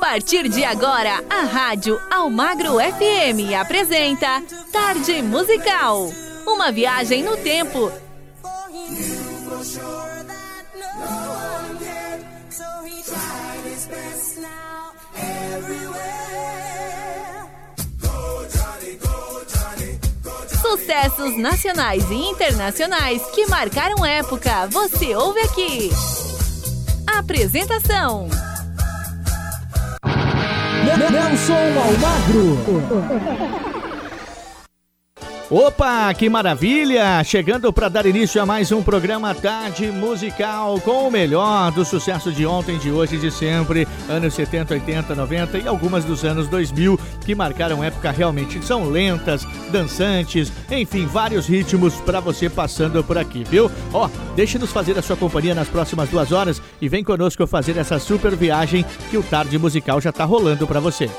partir de agora, a Rádio Almagro FM apresenta Tarde Musical. Uma viagem no tempo. Sucessos nacionais e internacionais que marcaram época. Você ouve aqui. Apresentação. Nelson Almagro. Opa, que maravilha! Chegando para dar início a mais um programa Tarde Musical com o melhor do sucesso de ontem, de hoje e de sempre, anos 70, 80, 90 e algumas dos anos 2000 que marcaram época realmente são lentas, dançantes, enfim, vários ritmos para você passando por aqui, viu? Ó, deixe-nos fazer a sua companhia nas próximas duas horas e vem conosco fazer essa super viagem que o Tarde Musical já tá rolando para você.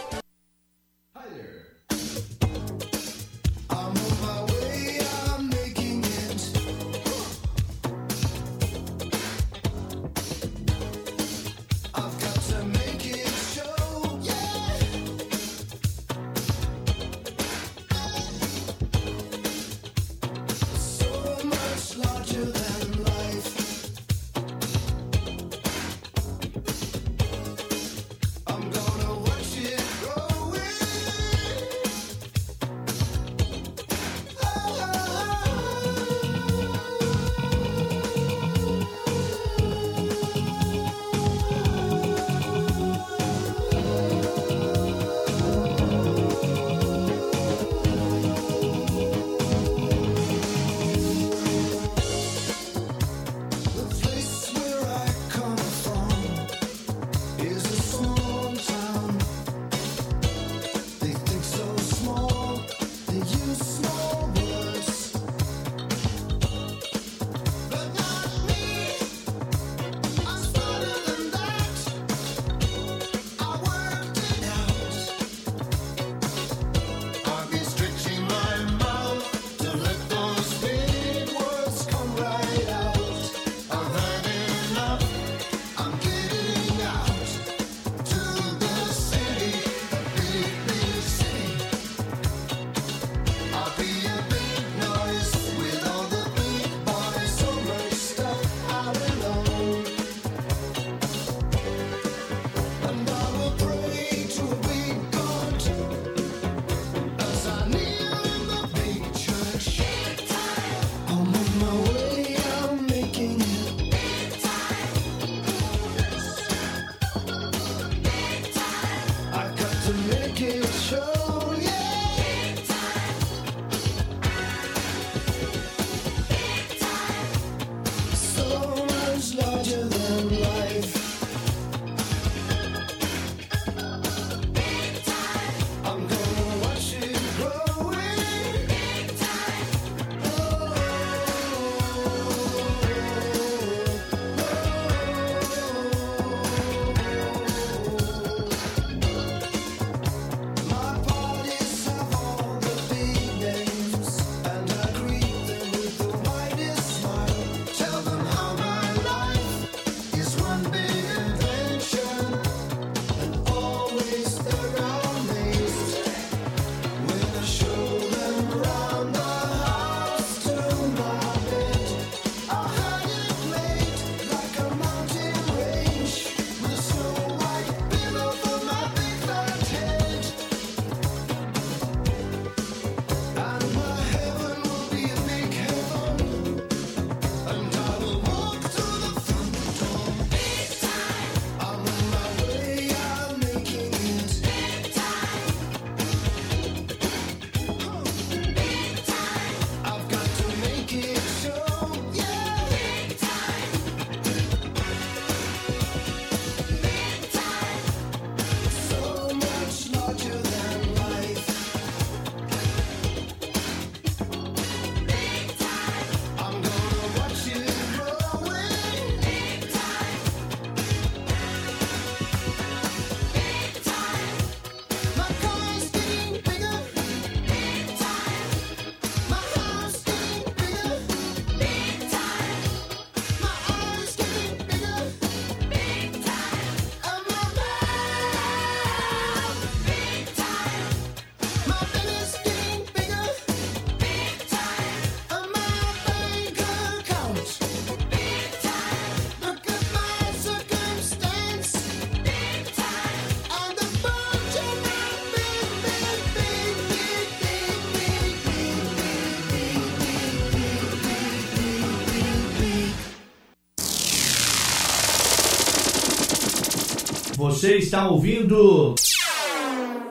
Você está ouvindo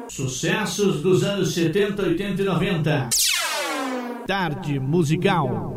sucessos dos anos 70, 80 e 90. Tarde musical.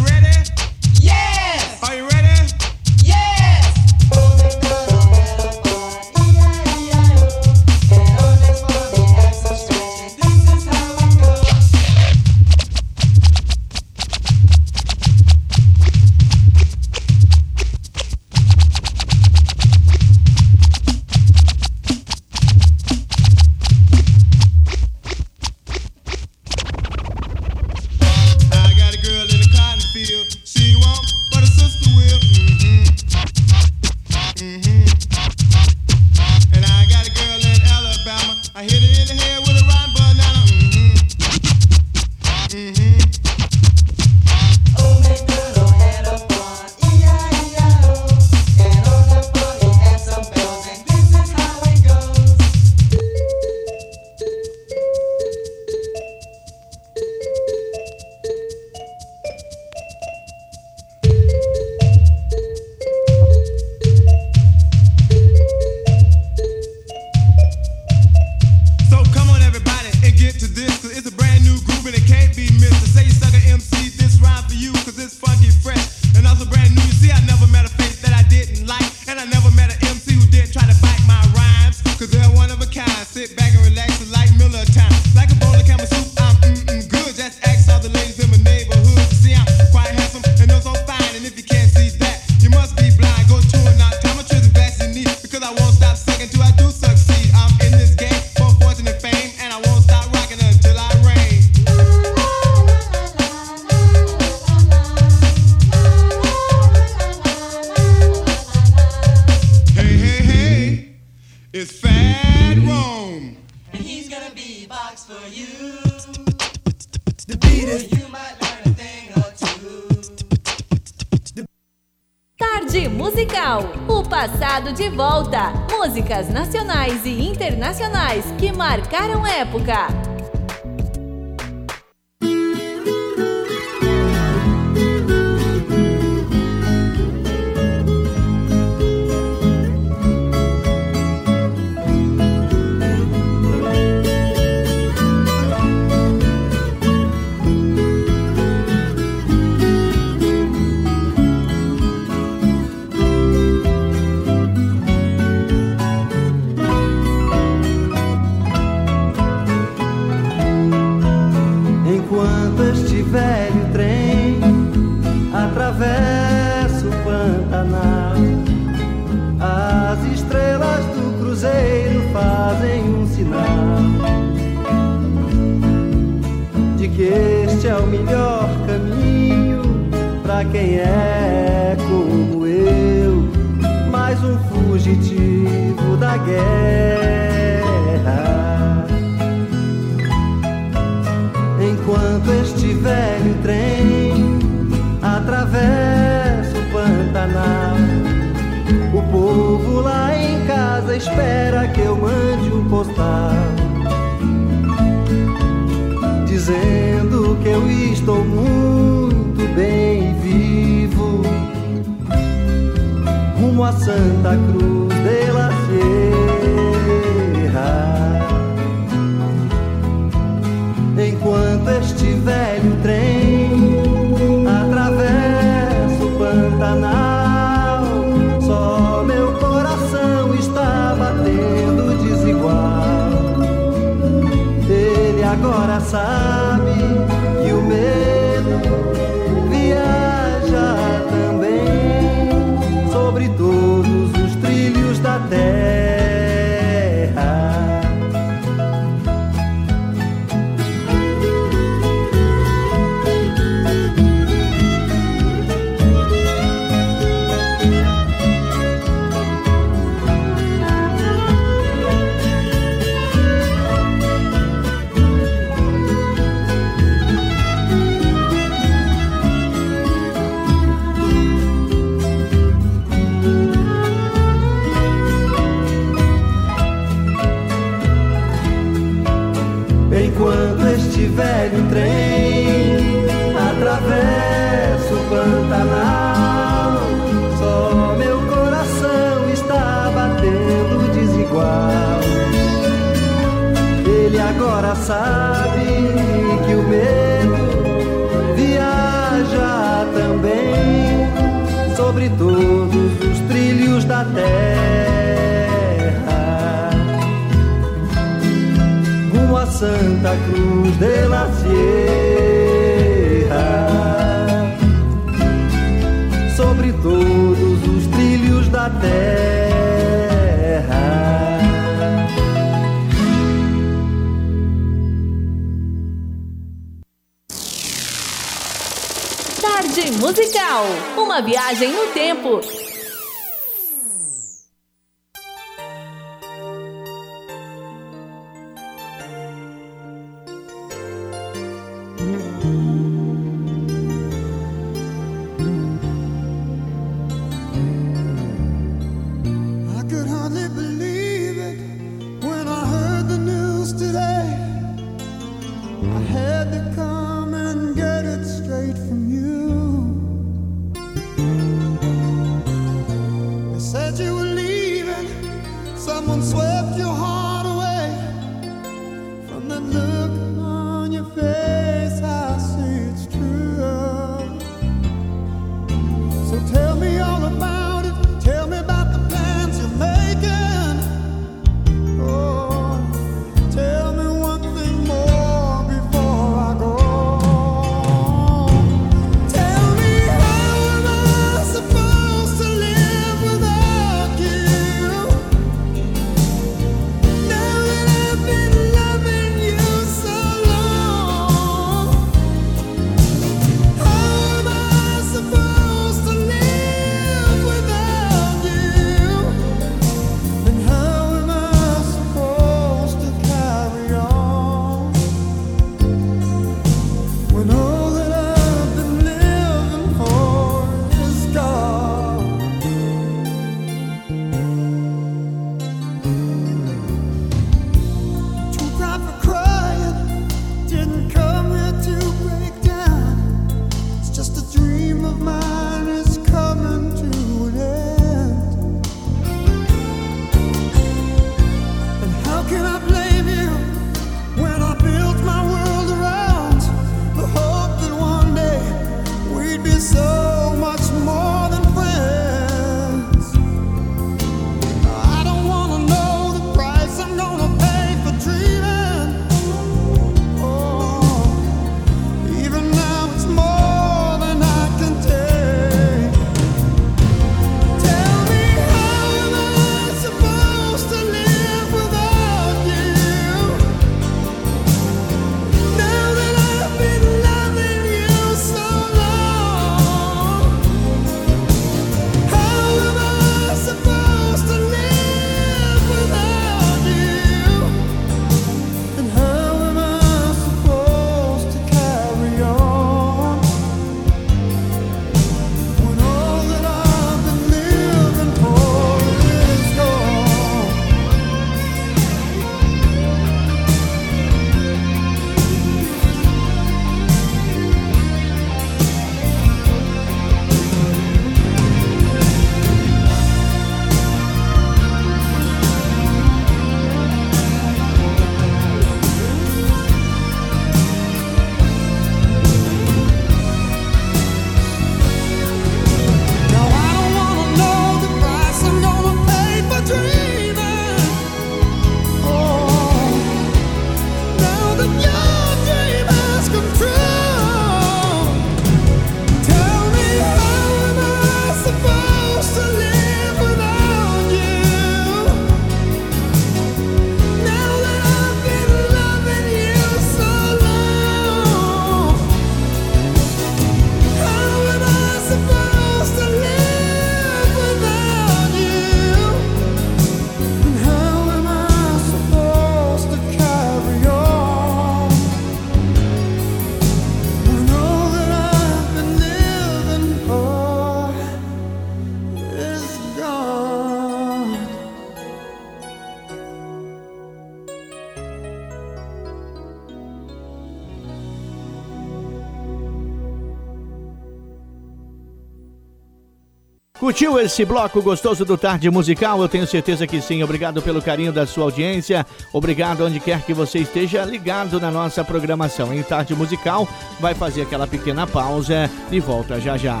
Curtiu esse bloco gostoso do Tarde Musical? Eu tenho certeza que sim. Obrigado pelo carinho da sua audiência. Obrigado onde quer que você esteja ligado na nossa programação. Em Tarde Musical vai fazer aquela pequena pausa e volta já já.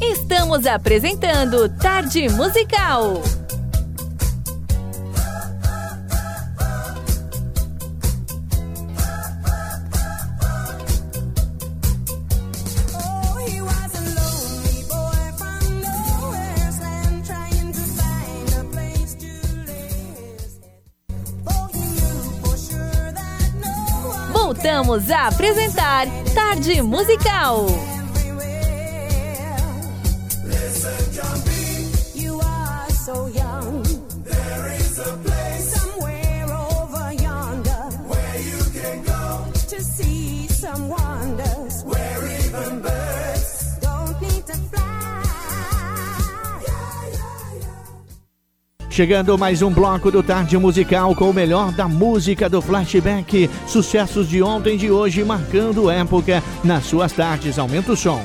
Estamos apresentando Tarde Musical. Voltamos a apresentar Tarde Musical. Chegando mais um bloco do Tarde Musical com o melhor da música do flashback. Sucessos de ontem e de hoje marcando época nas suas tardes. Aumenta o som.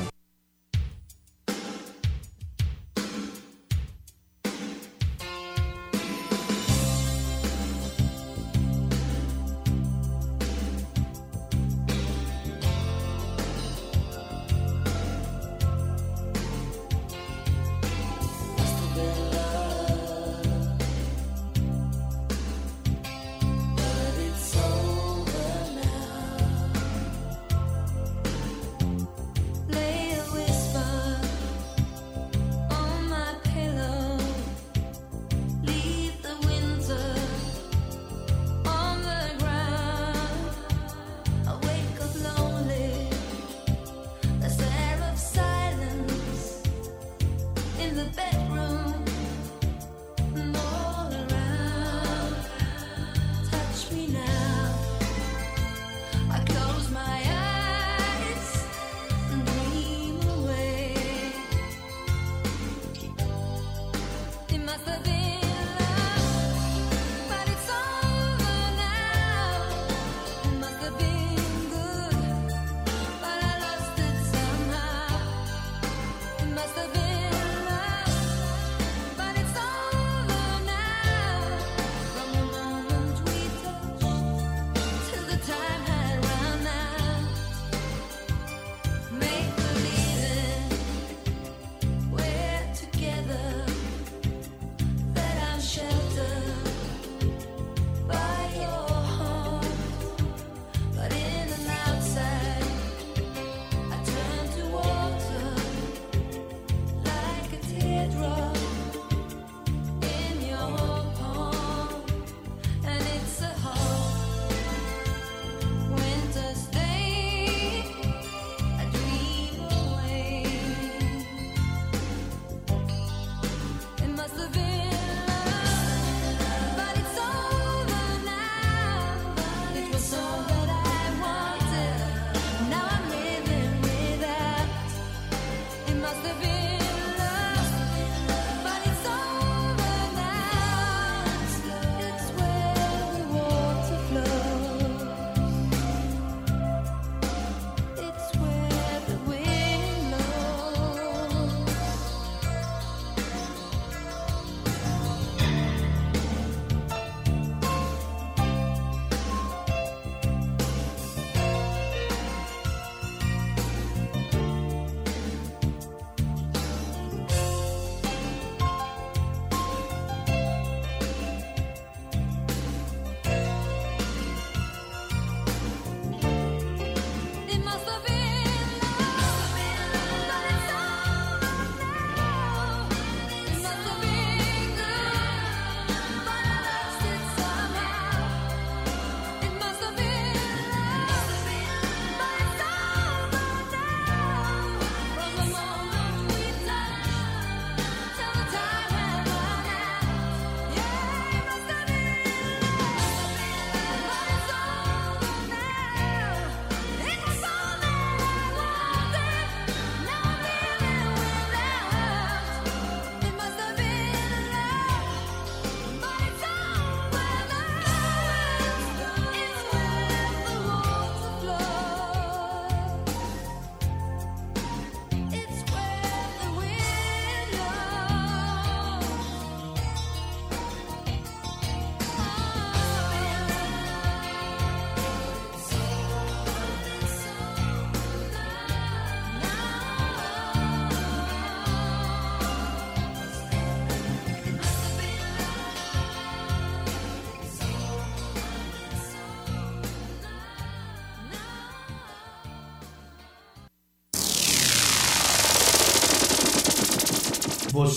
must have been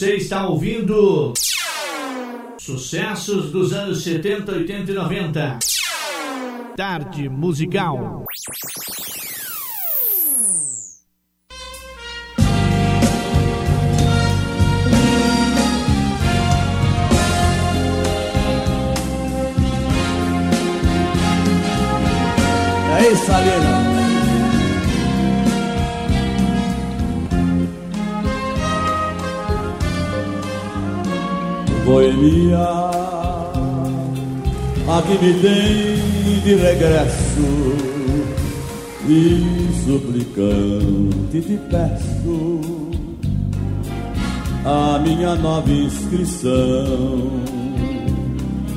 Você está ouvindo sucessos dos anos 70, 80 e 90. Tarde musical. É isso, Alina. Boemia, aqui me tem de regresso e suplicante te peço a minha nova inscrição.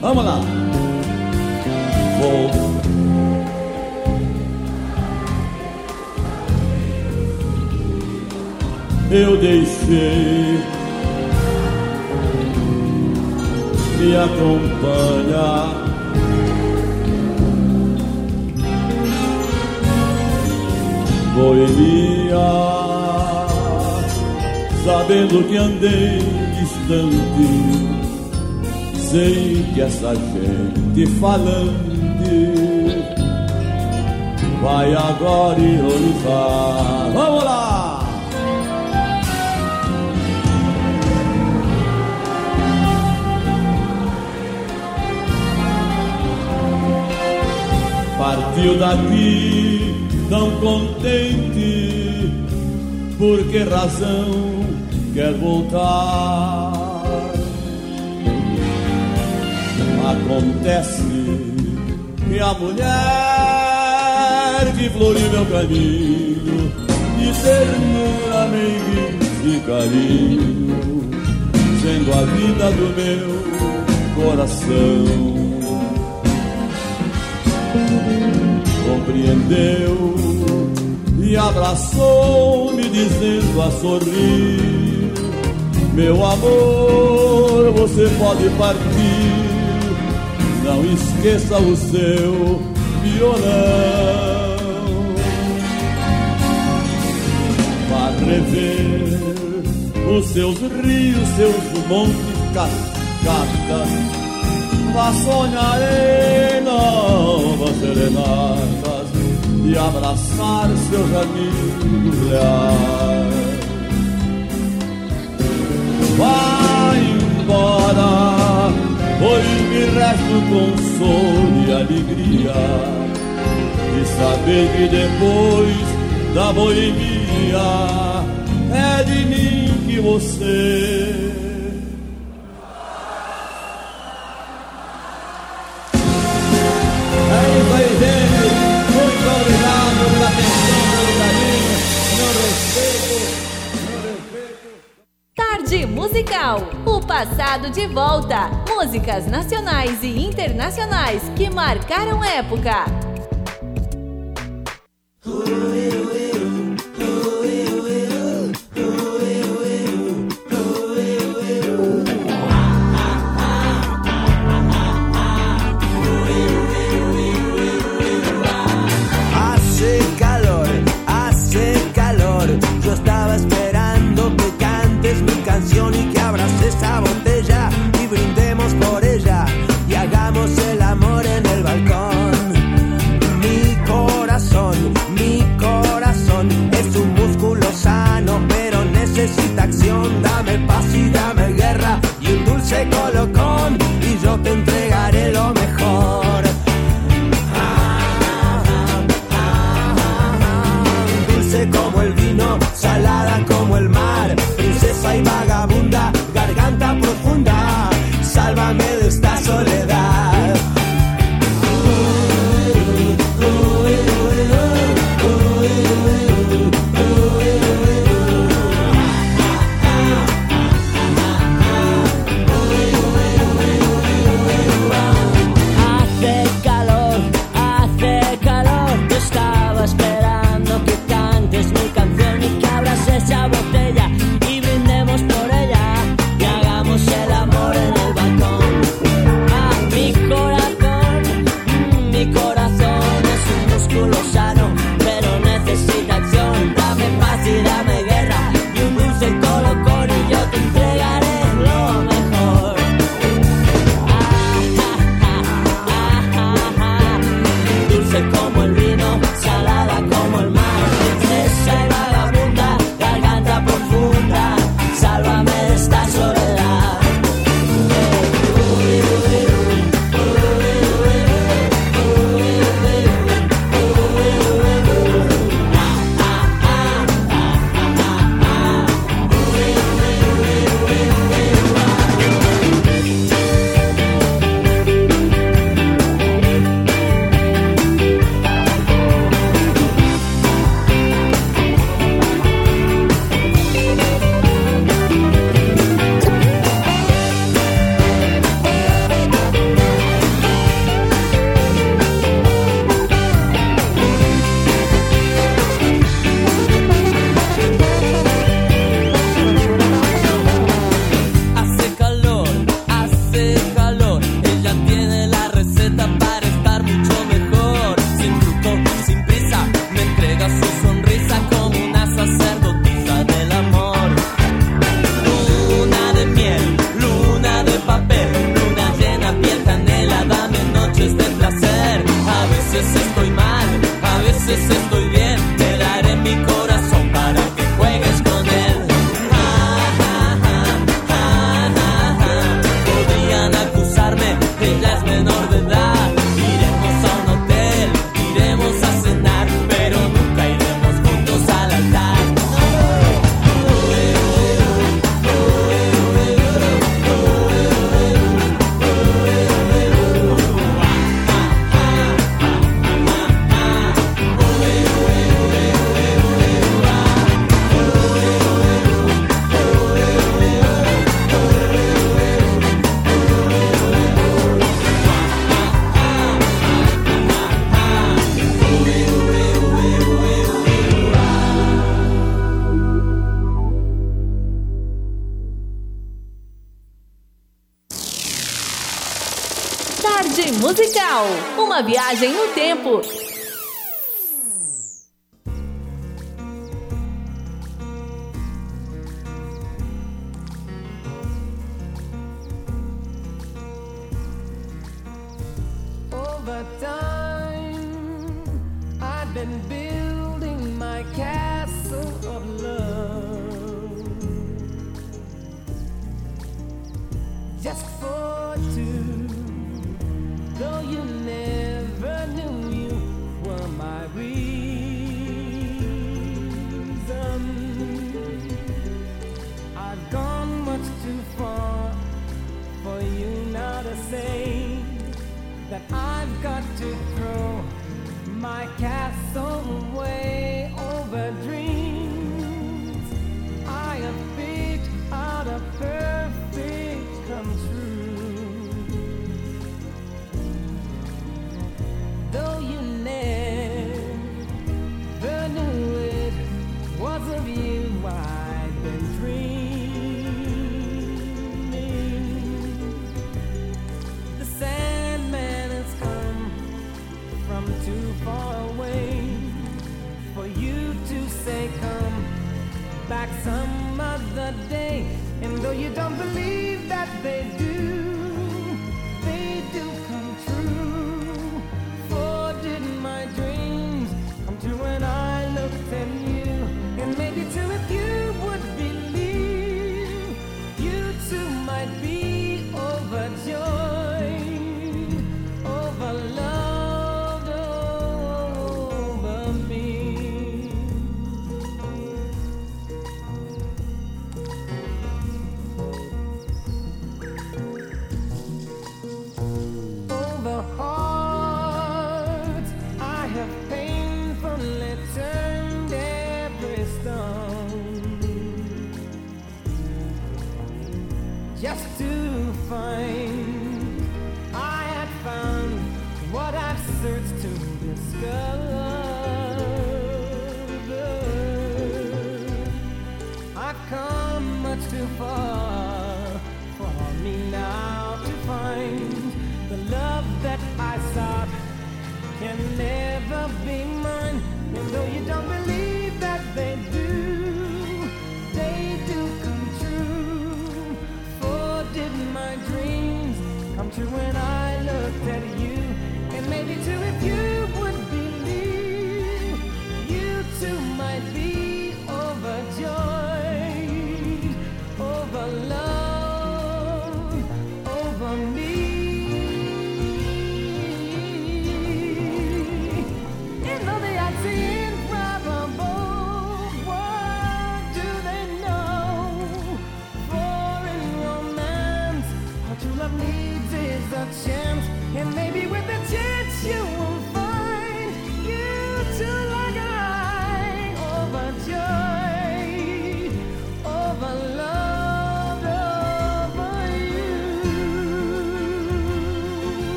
Vamos lá. Vou eu deixei me acompanhar. Boemia, sabendo que andei distante, sei que essa gente falante vai agora ironizar. Vamos lá! Partiu daqui tão contente, por que razão quer voltar? Acontece que a mulher que floriu meu caminho, de ternura, meiguice e carinho, sendo a vida do meu coração compreendeu e abraçou-me dizendo a sorrir: Meu amor, você pode partir, não esqueça o seu violão. Vá rever os seus rios, seus montes, cascatas Vá sonhar em novas serenatas e abraçar seus amigos leais. Vai embora, pois me resta o consolo e alegria de saber que depois da boemia é de mim que você passado de volta. Músicas nacionais e internacionais que marcaram época. Uma viagem no tempo.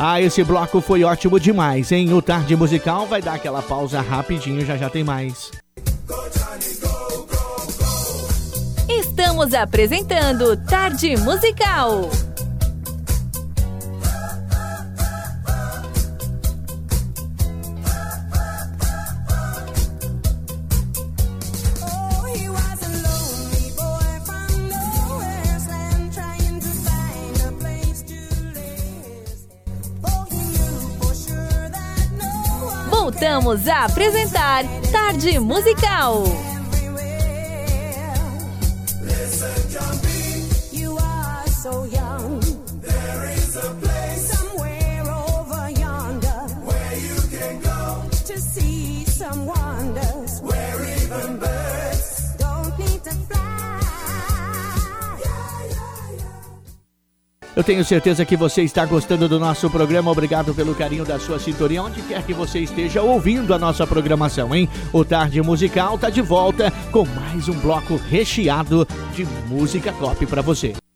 Ah, esse bloco foi ótimo demais, hein? O Tarde Musical vai dar aquela pausa rapidinho, já já tem mais. Estamos apresentando Tarde Musical. Apresentar Tarde Musical. Tenho certeza que você está gostando do nosso programa. Obrigado pelo carinho da sua sintonia, onde quer que você esteja ouvindo a nossa programação, hein? O Tarde Musical está de volta com mais um bloco recheado de música top para você.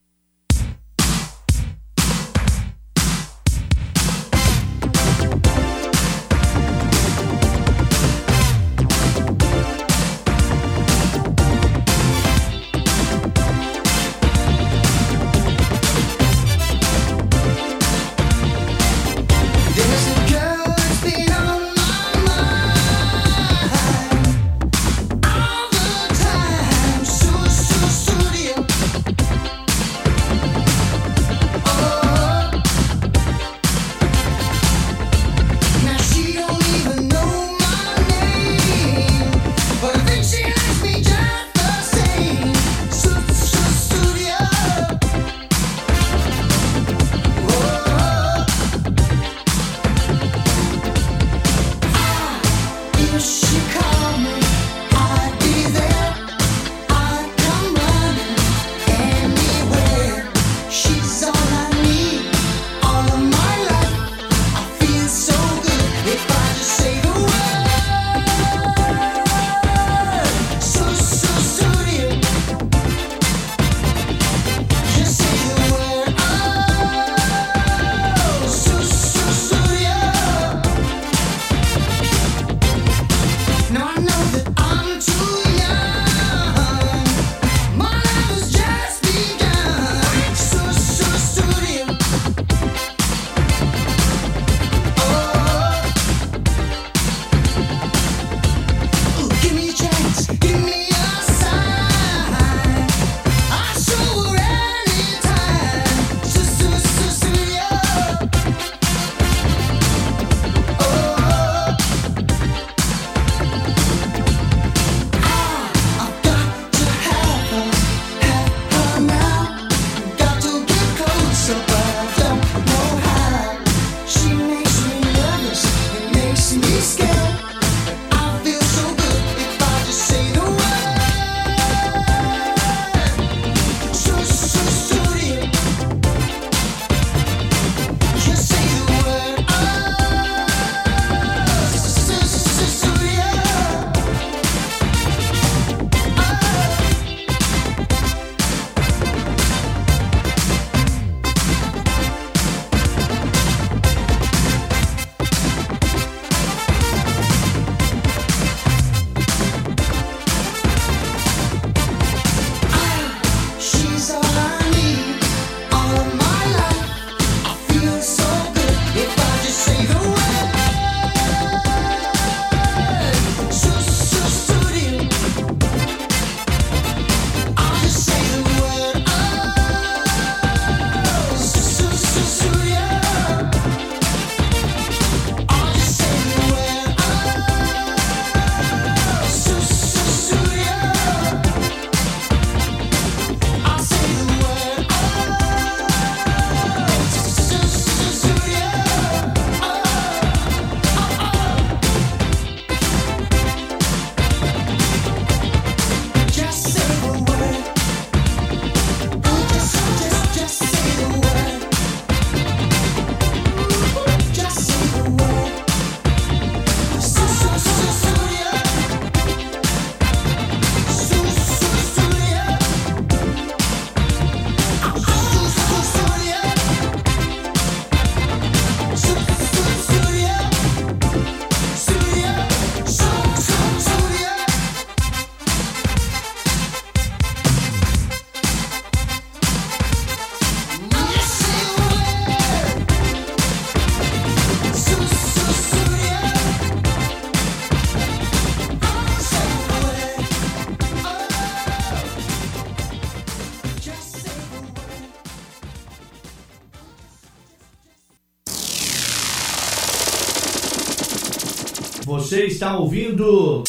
Você está ouvindo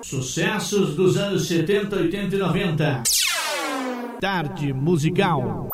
sucessos dos anos 70, 80 e 90. Tarde musical.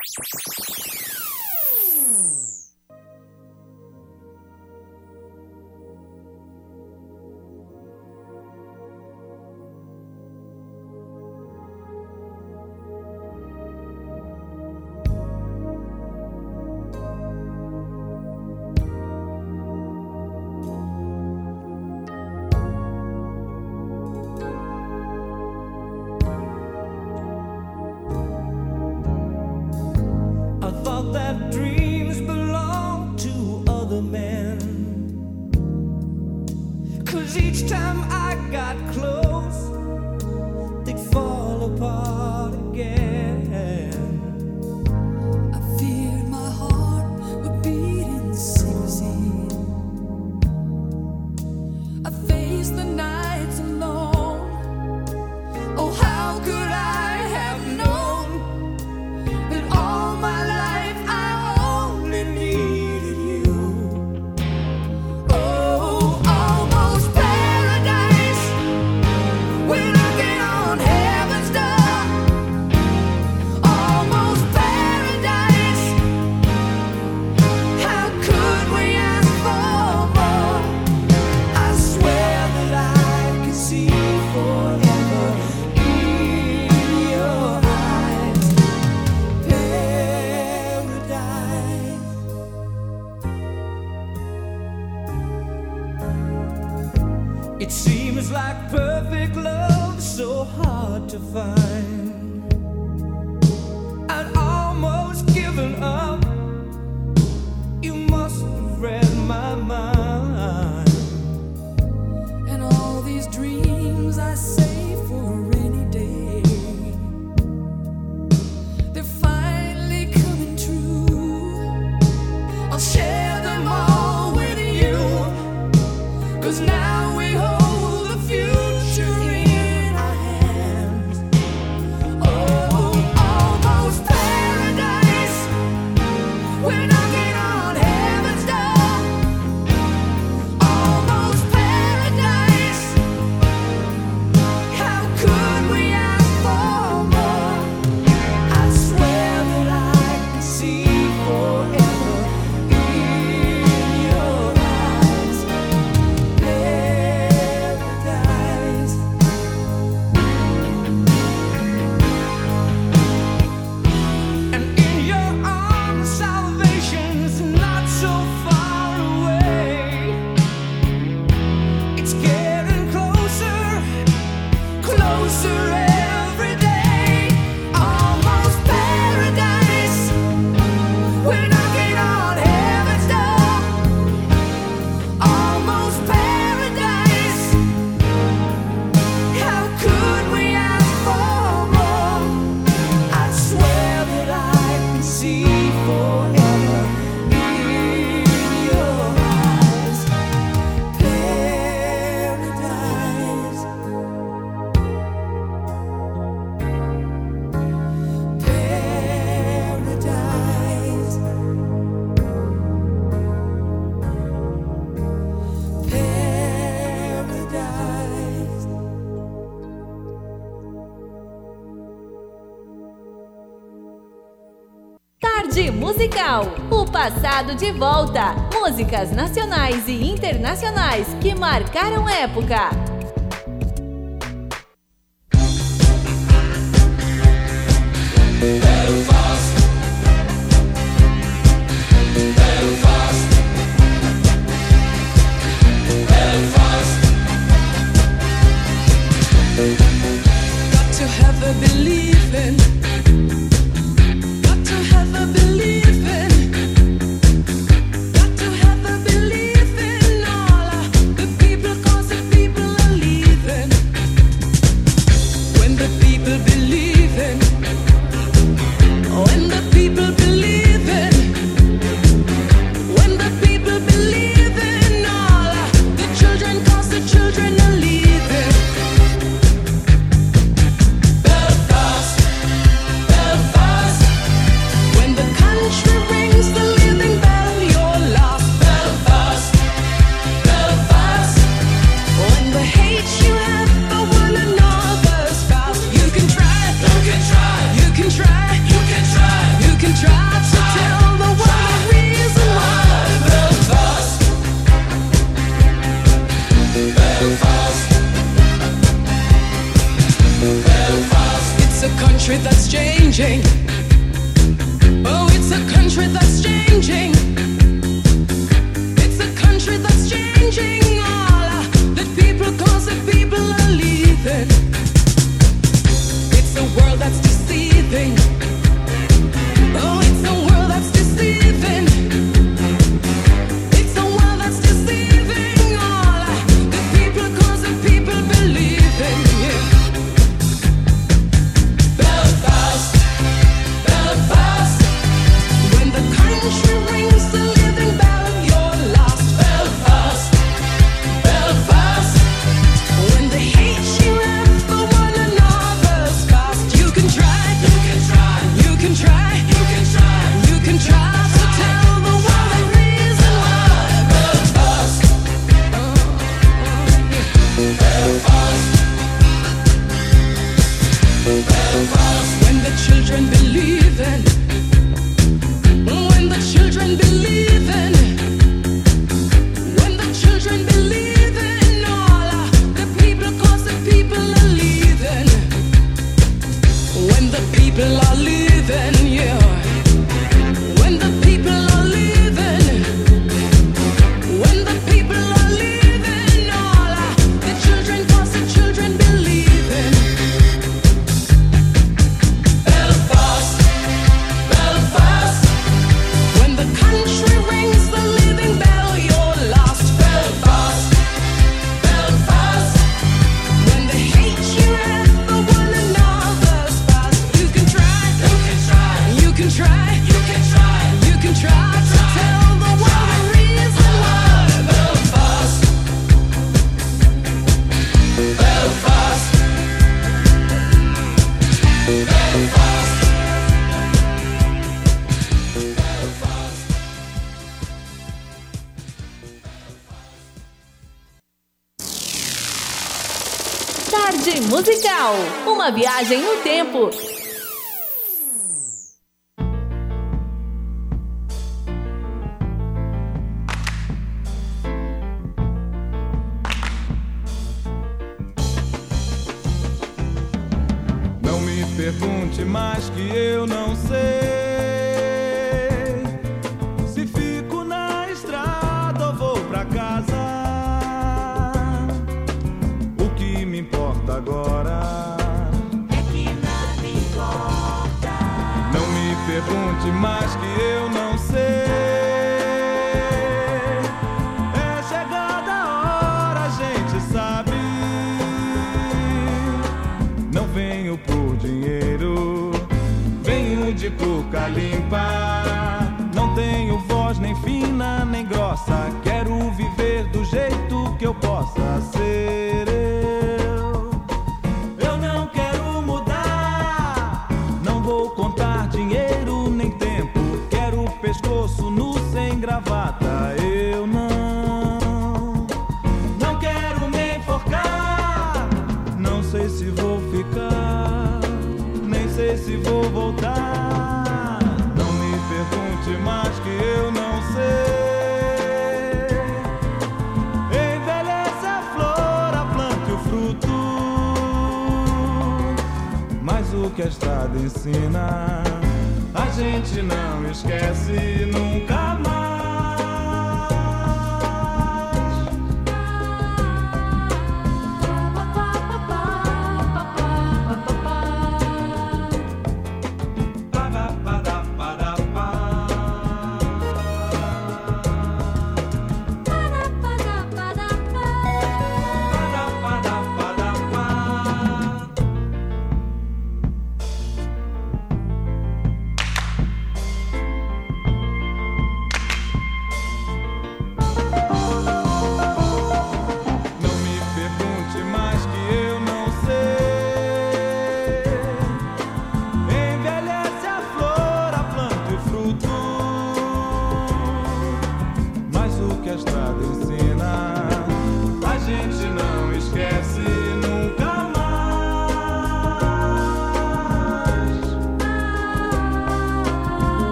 Passado de volta. Músicas nacionais e internacionais que marcaram época.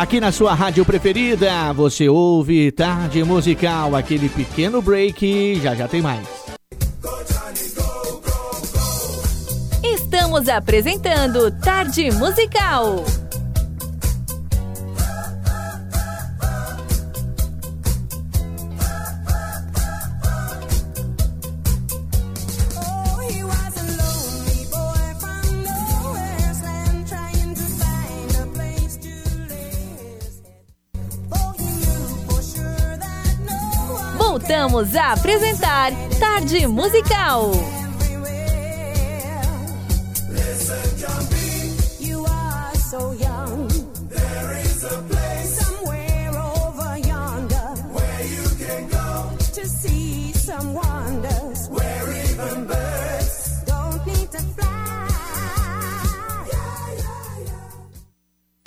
Aqui na sua rádio preferida, você ouve Tarde Musical, aquele pequeno break, já já tem mais. Estamos apresentando Tarde Musical. Apresentar Tarde Musical.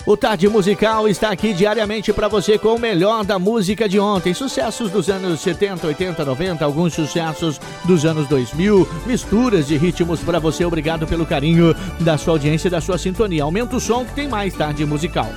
O Tarde Musical está aqui diariamente para você com o melhor da música de ontem. Sucessos dos anos 70, 80, 90, alguns sucessos dos anos 2000, misturas de ritmos para você. Obrigado pelo carinho da sua audiência e da sua sintonia. Aumenta o som que tem mais Tarde Musical.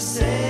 say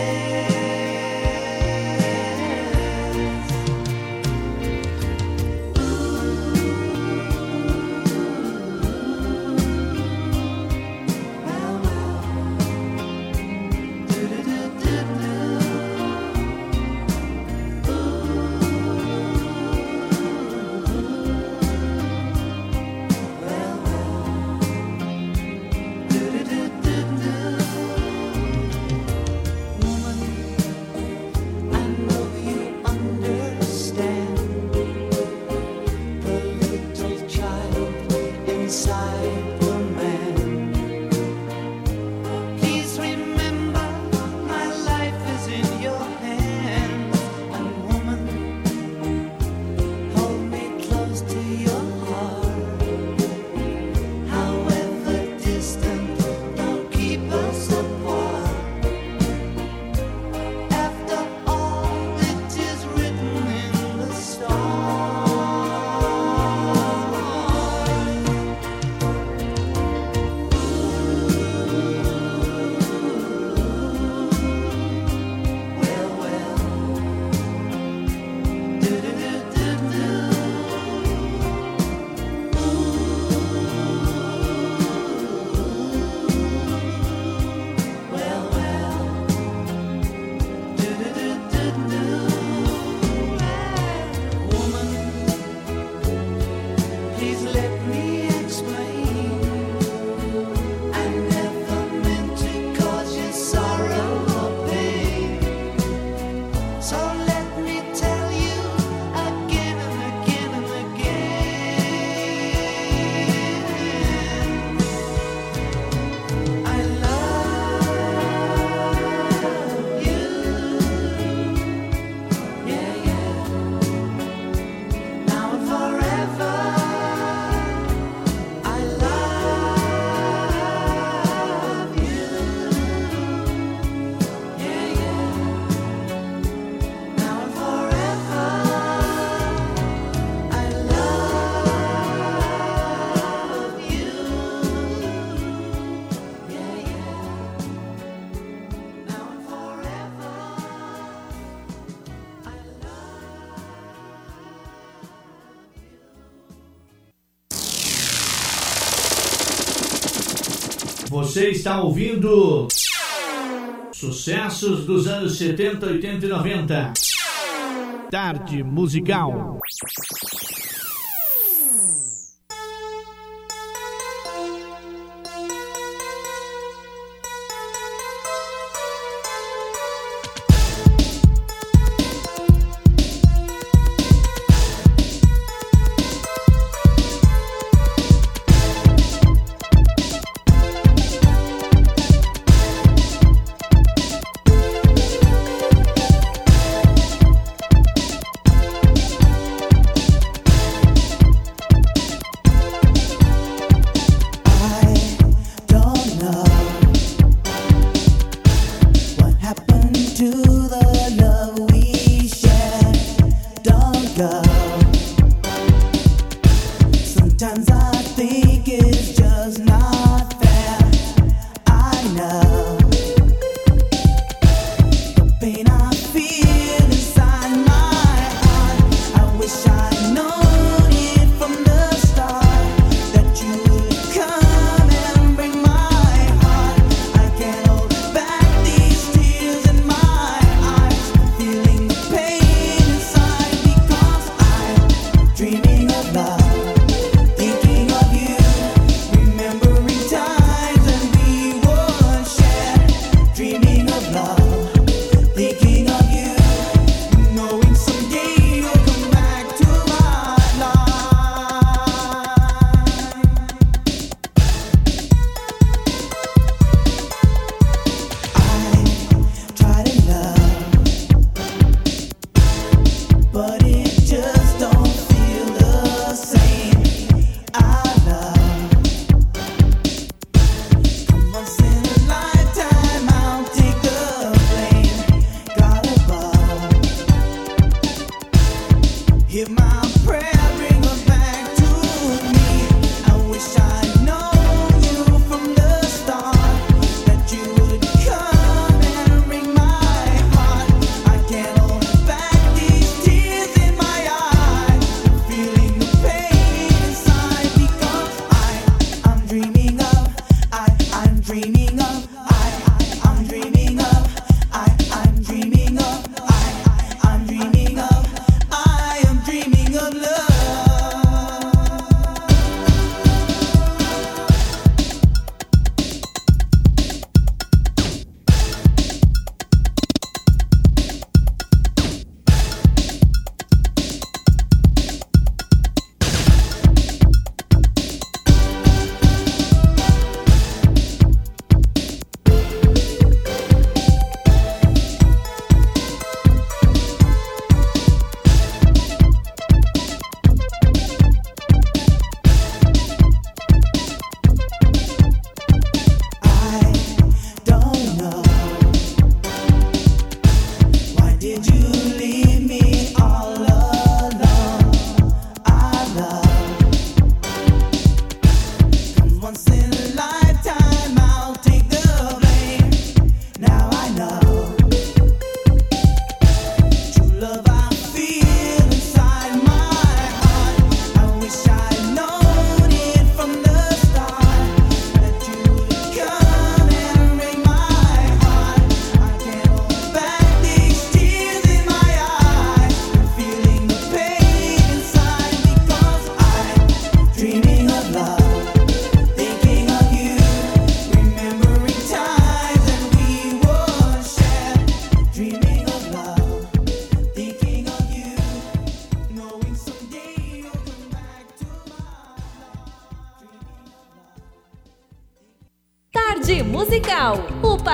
Você está ouvindo sucessos dos anos 70, 80 e 90. Tarde Musical.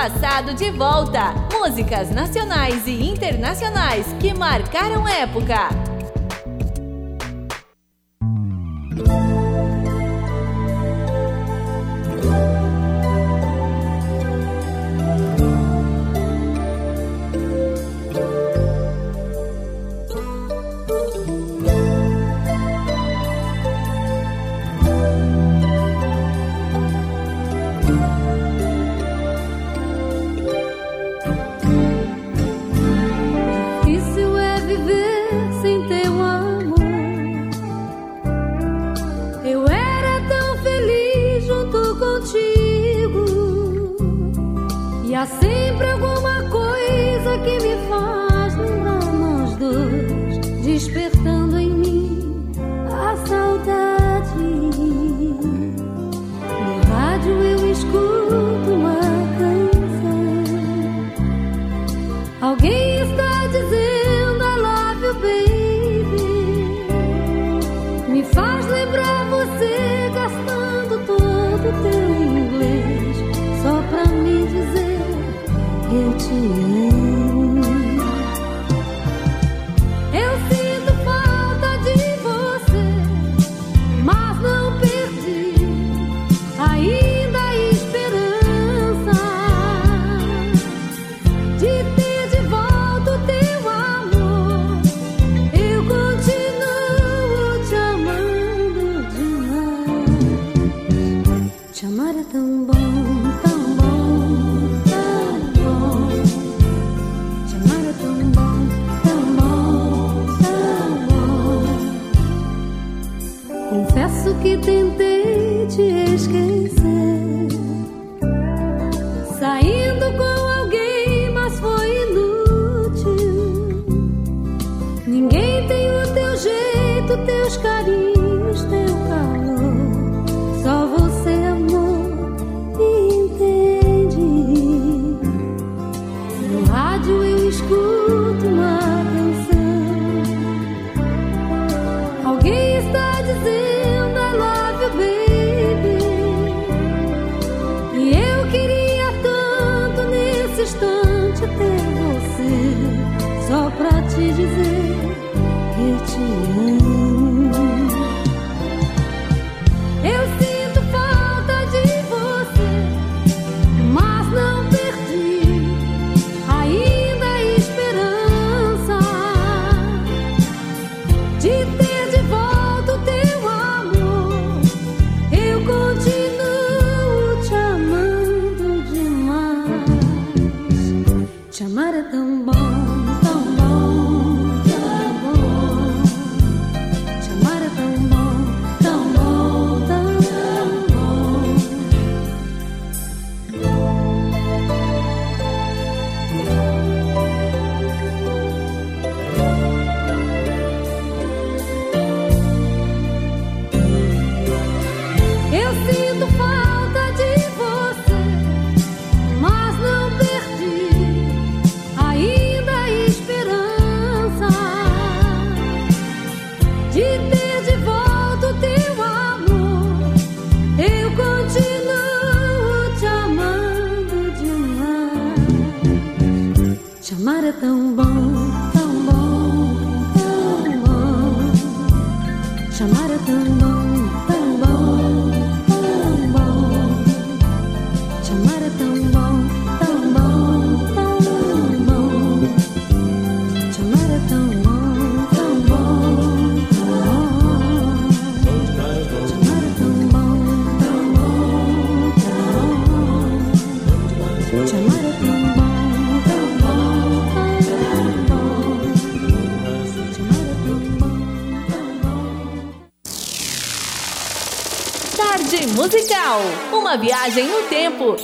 passado de volta. Músicas nacionais e internacionais que marcaram época. Uma viagem no tempo.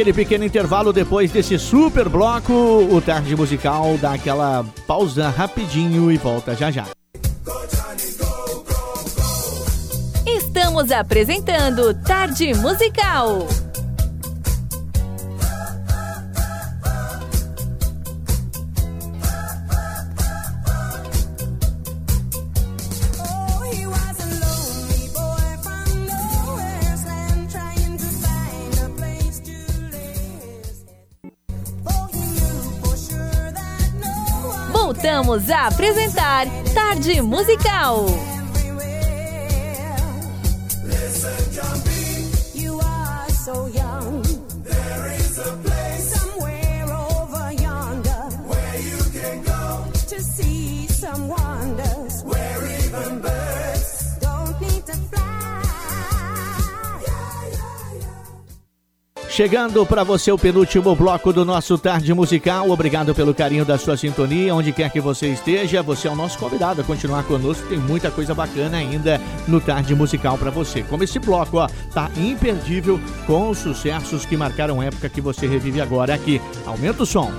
aquele pequeno intervalo depois desse super bloco, o tarde musical dá aquela pausa rapidinho e volta já já. Estamos apresentando Tarde Musical. Tarde Musical. Chegando para você o penúltimo bloco do nosso Tarde Musical. Obrigado pelo carinho da sua sintonia, onde quer que você esteja. Você é o nosso convidado a continuar conosco. Tem muita coisa bacana ainda no Tarde Musical para você. Como esse bloco, ó, tá imperdível com os sucessos que marcaram época que você revive agora aqui. Aumenta o som.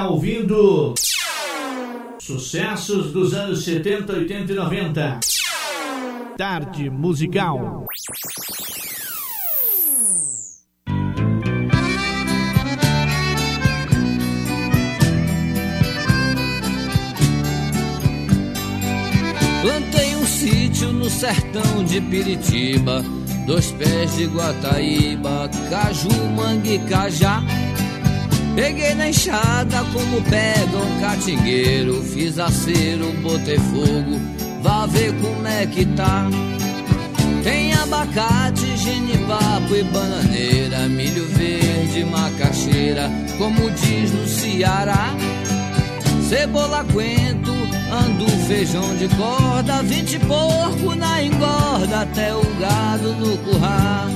está ouvindo sucessos dos anos 70, 80 e 90. Tarde musical. Plantei um sítio no sertão de Piritiba, dois pés de Guataíba, caju, mangue, cajá. Peguei na enxada como pega um catingueiro, fiz acero, botei fogo, vá ver como é que tá. Tem abacate, genipapo e bananeira, milho verde, macaxeira, como diz no Ceará. Cebola, quento, ando feijão de corda, vinte porco na engorda, até o gado no currá.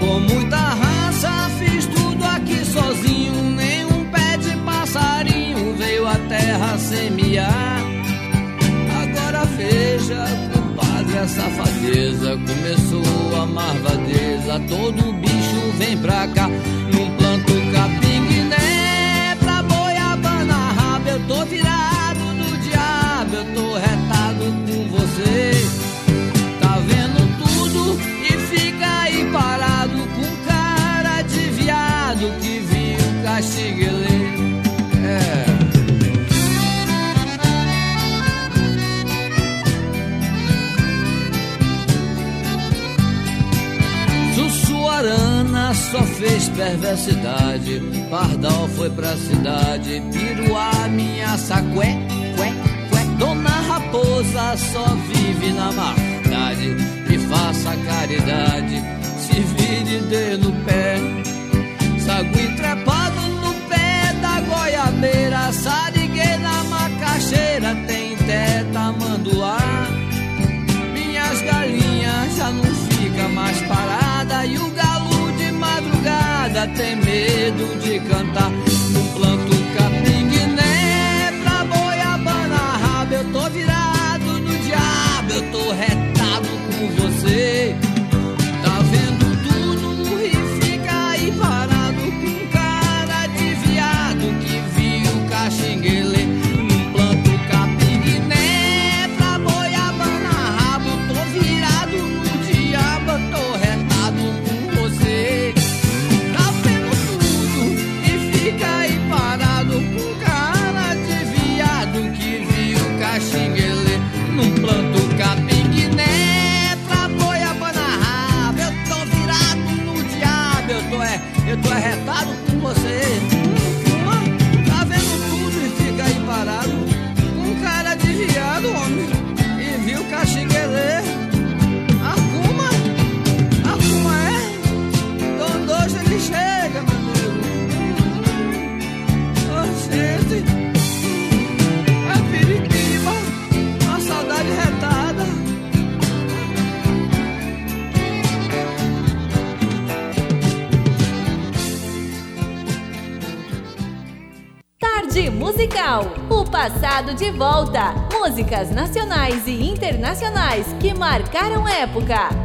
Com muita raça fiz tudo aqui sozinho à terra semear. Agora veja, compadre, a safadeza começou a marvadeza, todo bicho vem pra cá, num planto capim guiné, pra boiabana raba, eu tô virado no diabo, eu tô retado com você. Tá vendo tudo e fica aí parado com cara de viado que viu. É. só fez perversidade. Pardal foi pra cidade. Piruá, minha sacué, cué, cué. Dona Raposa só vive na maldade. Me faça caridade, se vire dê no pé. Sagui trepado no pé da goiabeira. Sariguei na macaxeira, tem teta manduá. Minhas galinhas já não fica mais parada e o galo passado de volta. Músicas nacionais e internacionais que marcaram época.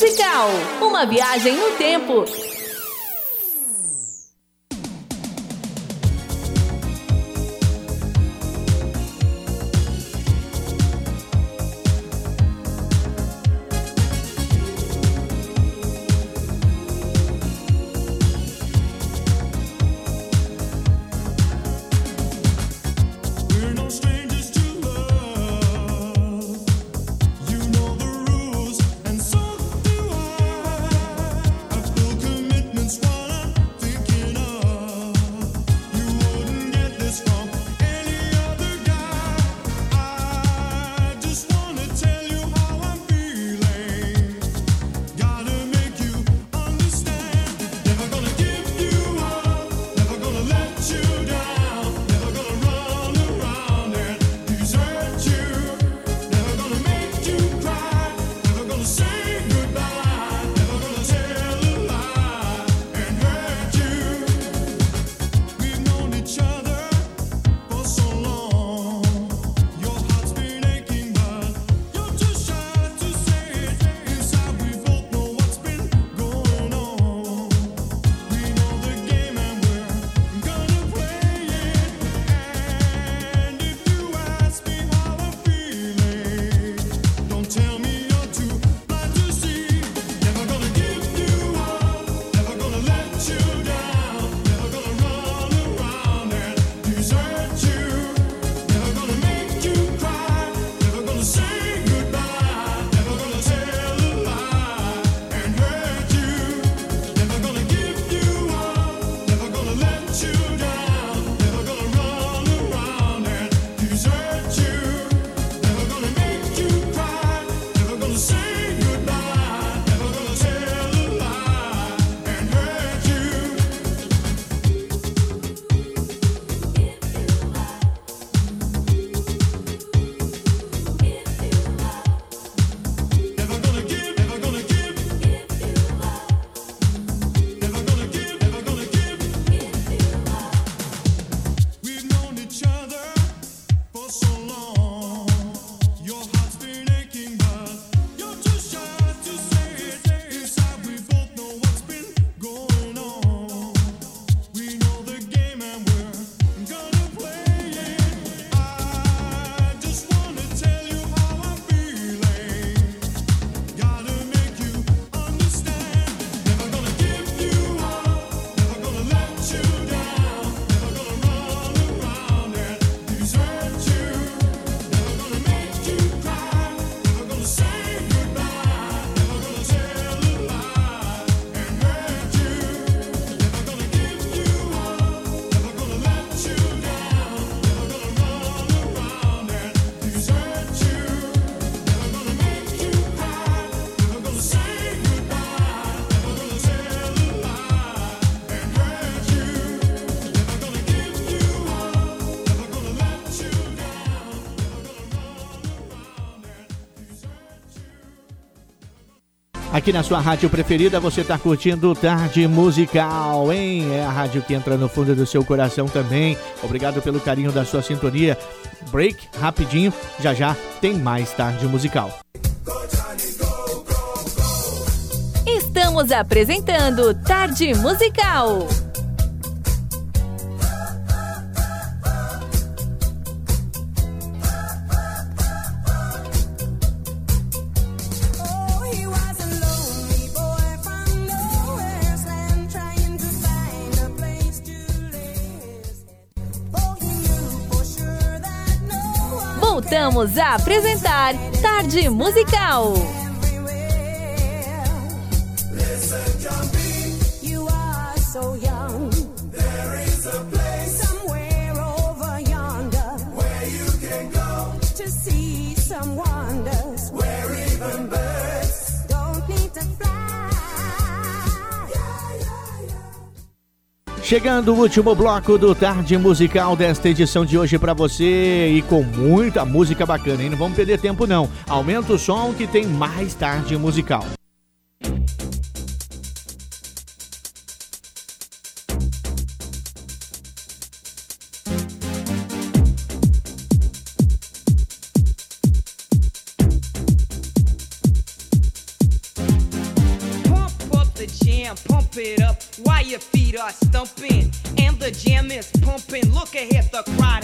musical. Uma viagem no tempo aqui na sua rádio preferida, você está curtindo Tarde Musical, hein? É a rádio que entra no fundo do seu coração também. Obrigado pelo carinho da sua sintonia. Break rapidinho, já já tem mais Tarde Musical. Estamos apresentando Tarde Musical. Voltamos a apresentar Tarde Musical. Chegando o último bloco do Tarde Musical desta edição de hoje para você e com muita música bacana, hein? Não vamos perder tempo não. Aumenta o som que tem mais Tarde Musical. The jam is pumping. Look ahead, the crowd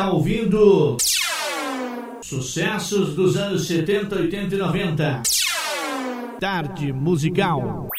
está ouvindo sucessos dos anos 70, 80 e 90. Tarde musical.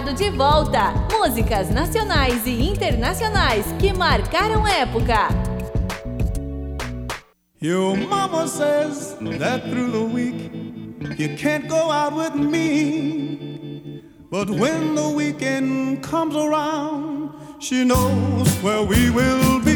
Dourado de volta. Músicas nacionais e internacionais que marcaram época. Your mama says that through the week you can't go out with me. But when the weekend comes around, she knows where we will be.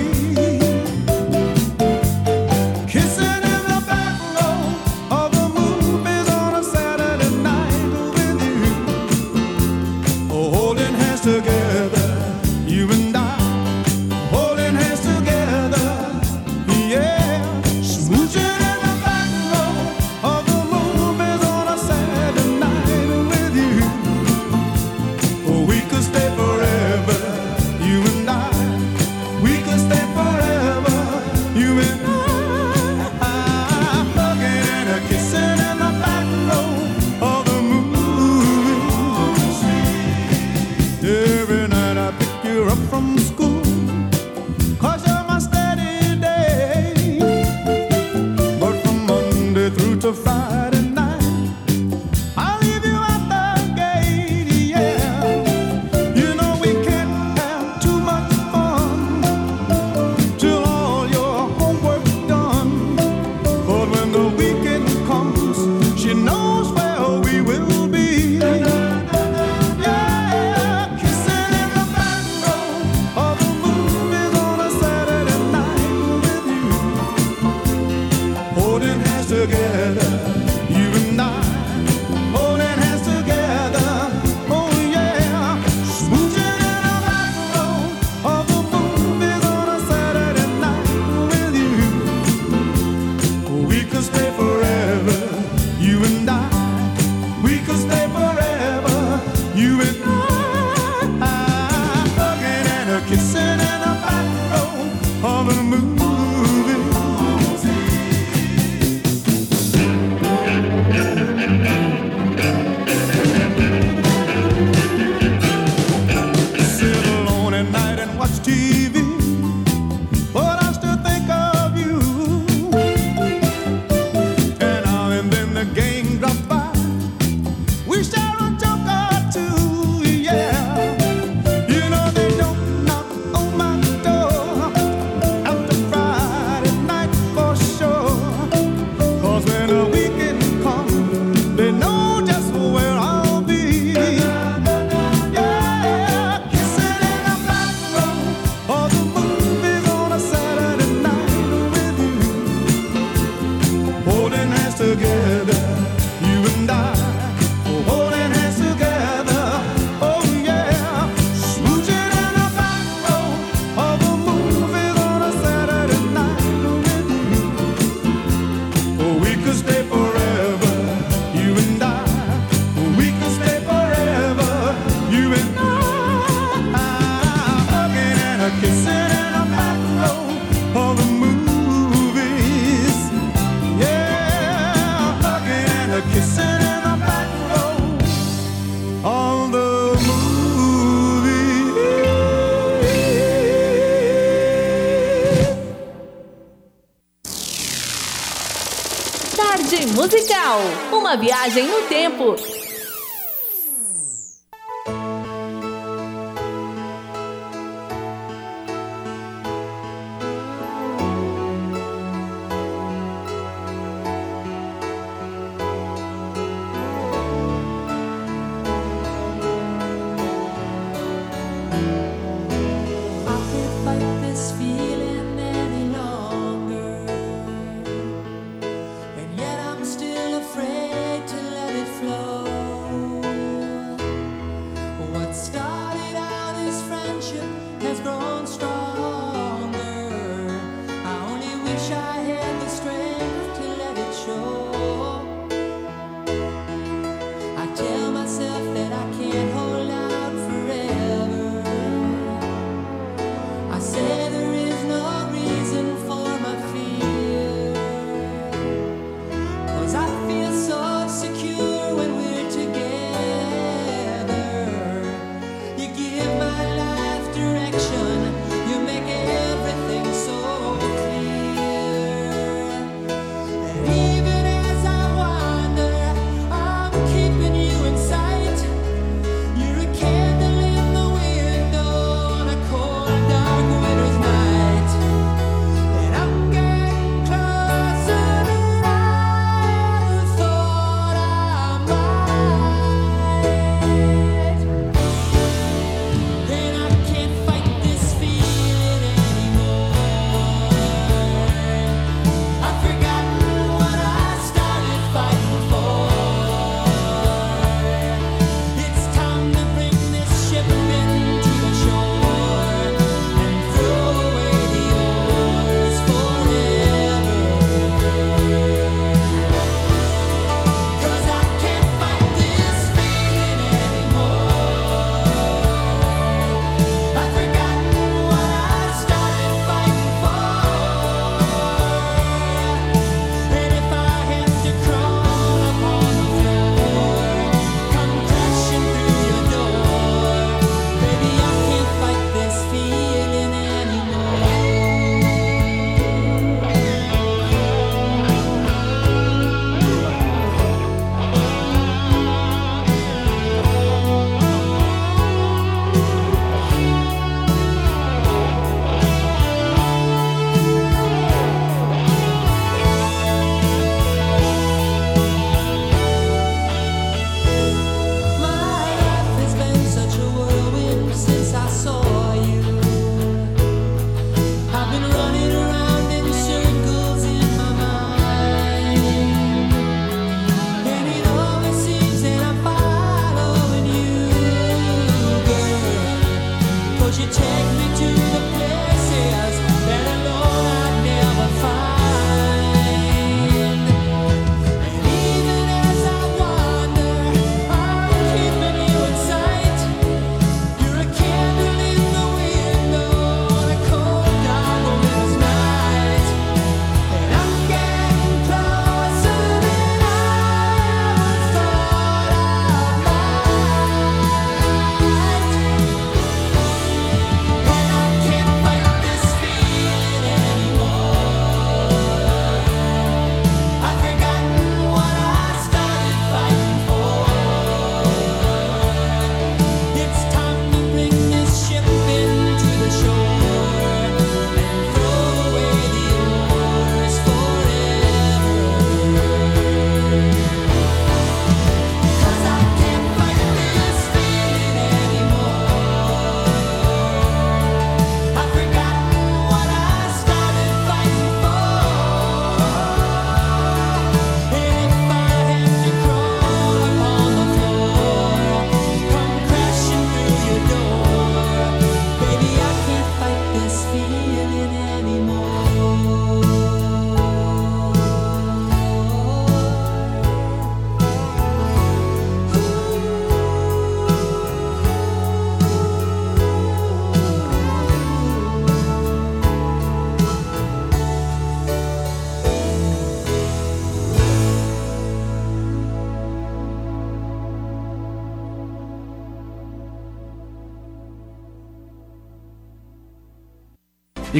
Uma viagem no tempo.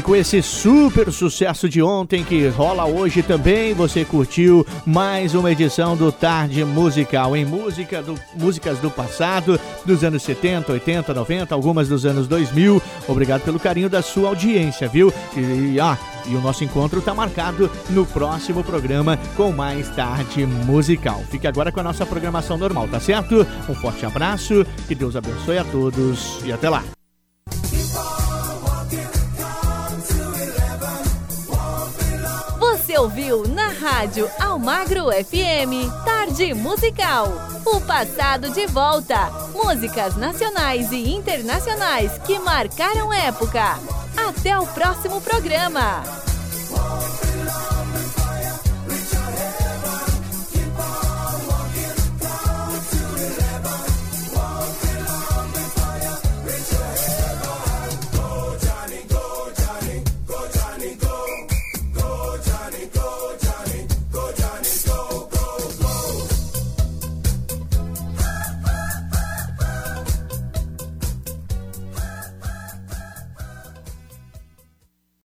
Com esse super sucesso de ontem que rola hoje também, você curtiu mais uma edição do Tarde Musical em música do, músicas do passado, dos anos 70, 80, 90, algumas dos anos 2000. Obrigado pelo carinho da sua audiência, viu? E, ah, e o nosso encontro está marcado no próximo programa com mais Tarde Musical. Fique agora com a nossa programação normal, tá certo? Um forte abraço, que Deus abençoe a todos e até lá. Ouviu na rádio Almagro FM Tarde Musical. O passado de volta. Músicas nacionais e internacionais que marcaram época. Até o próximo programa.